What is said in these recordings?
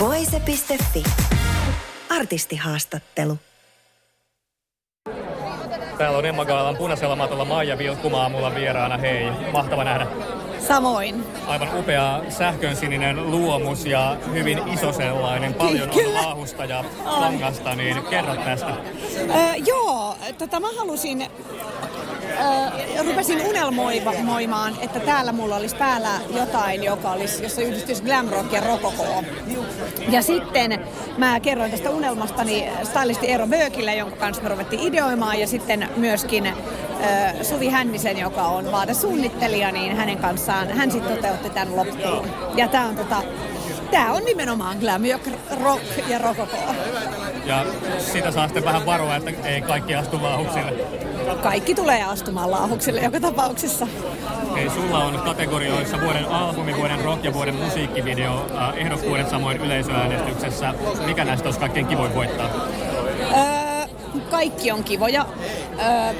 Voise.fi. Artistihaastattelu. Täällä on Emma Gaalan punaisella matolla Maija Vilkkumaa mulla vieraana. Hei, mahtava nähdä. Samoin. Aivan upea sähkönsininen luomus ja hyvin iso sellainen. Paljon on laahusta ja langasta, niin kerro tästä. Öö, joo, tota mä halusin Öö, rupesin unelmoimaan, että täällä mulla olisi päällä jotain, joka olisi, jossa yhdistyisi glam rock ja rokoko. Ja sitten mä kerroin tästä unelmastani stylisti Eero Böökille, jonka kanssa me ruvettiin ideoimaan, ja sitten myöskin öö, Suvi Hännisen, joka on vaatesuunnittelija, niin hänen kanssaan hän sitten toteutti tämän loppuun. Ja tää on tota, tää on nimenomaan glam rock ja rokoko. Ja sitä saa sitten vähän varoa, että ei kaikki astu laahuksille. Kaikki tulee astumaan laahuksille joka tapauksessa. Okei, sulla on kategorioissa vuoden albumi, vuoden rock ja vuoden musiikkivideo äh, ehdokkuudet samoin yleisöäänestyksessä. Mikä näistä olisi kaikkein kivoin voittaa? Öö, kaikki on kivoja. Öö,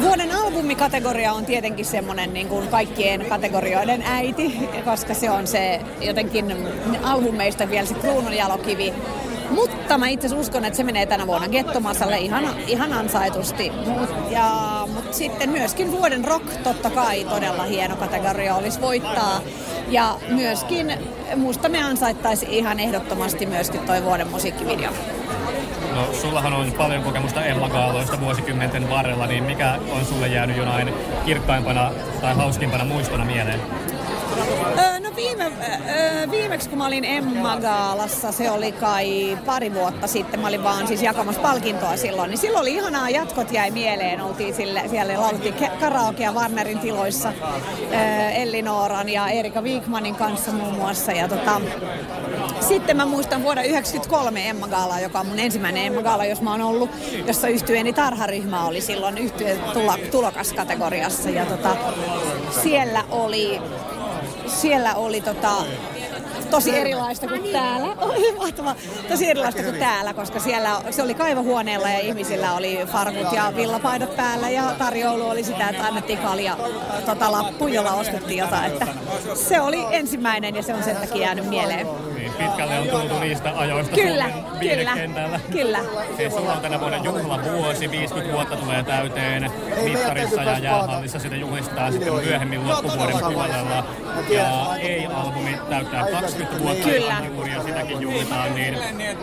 Vuoden albumikategoria on tietenkin semmoinen niin kuin kaikkien kategorioiden äiti, koska se on se jotenkin albumeista vielä se kruununjalokivi. Mutta mä itse uskon, että se menee tänä vuonna Gettomasalle ihan, ihan ansaitusti. Mut, mutta sitten myöskin vuoden rock totta kai todella hieno kategoria olisi voittaa. Ja myöskin musta me ansaittaisi ihan ehdottomasti myöskin toi vuoden musiikkivideo. No, sullahan on paljon kokemusta Emma Kaaloista vuosikymmenten varrella, niin mikä on sulle jäänyt jonain kirkkaimpana tai hauskimpana muistona mieleen? No viime, viimeksi kun mä olin Emma Gaalassa, se oli kai pari vuotta sitten, mä olin vaan siis jakamassa palkintoa silloin, niin silloin oli ihanaa, jatkot jäi mieleen, oltiin sille, siellä lauluttiin karaokea Warnerin tiloissa Elli Nooran ja Erika Wigmanin kanssa muun muassa, ja tota, sitten mä muistan vuoden 1993 Emma Gaala, joka on mun ensimmäinen Emma Gaala, jos mä oon ollut, jossa yhtyeeni tarharyhmä oli silloin yhtyeen tulokaskategoriassa. Ja tota, siellä oli siellä oli tota, tosi erilaista kuin täällä. Oli mahtavaa. Tosi erilaista kuin täällä, koska siellä se oli kaivohuoneella ja ihmisillä oli farkut ja villapaidat päällä ja tarjoulu oli sitä, että annettiin kalja tota, lappu, jolla ostettiin jotain. Että se oli ensimmäinen ja se on sen takia jäänyt mieleen niin pitkälle on tultu niistä ajoista kyllä, Suomen kyllä, kentällä. Kyllä. Siis sulla on tänä vuonna juhlavuosi, 50 vuotta tulee täyteen mittarissa ja jäähallissa sitä juhlistetaan sitten myöhemmin loppuvuoden puolella. Ja ei-albumi täyttää 20 vuotta kyllä. juuri ja sitäkin juhlitaan, niin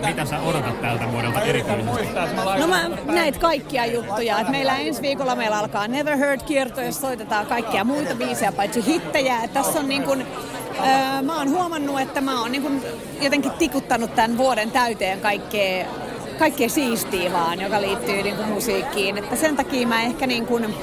mitä sä odotat tältä vuodelta erityisesti? No mä näitä kaikkia juttuja. Et meillä ensi viikolla meillä alkaa Never Heard kierto, jos soitetaan kaikkia muita biisejä paitsi hittejä. Et tässä on niin kun, Öö, mä oon huomannut, että mä oon niin jotenkin tikuttanut tämän vuoden täyteen kaikkea, kaikkea siistiä vaan, joka liittyy niin musiikkiin. Että sen takia mä ehkä niin kuin,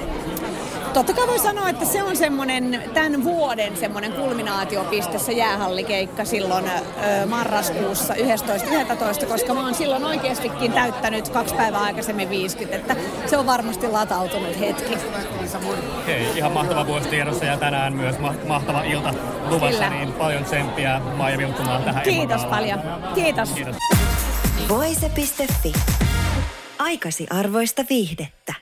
Totta kai voi sanoa, että se on semmoinen tämän vuoden semmoinen kulminaatiopiste, se jäähallikeikka silloin ö, marraskuussa 11.11, koska mä oon silloin oikeastikin täyttänyt kaksi päivää aikaisemmin 50, että se on varmasti latautunut hetki. Hei, ihan mahtava vuosi tiedossa ja tänään myös ma- mahtava ilta luvassa, Kyllä. niin paljon tsemppiä Maija Vilkkumaan tähän Kiitos paljon. Kiitos. Kiitos. Voise.fi. Aikasi arvoista viihdettä.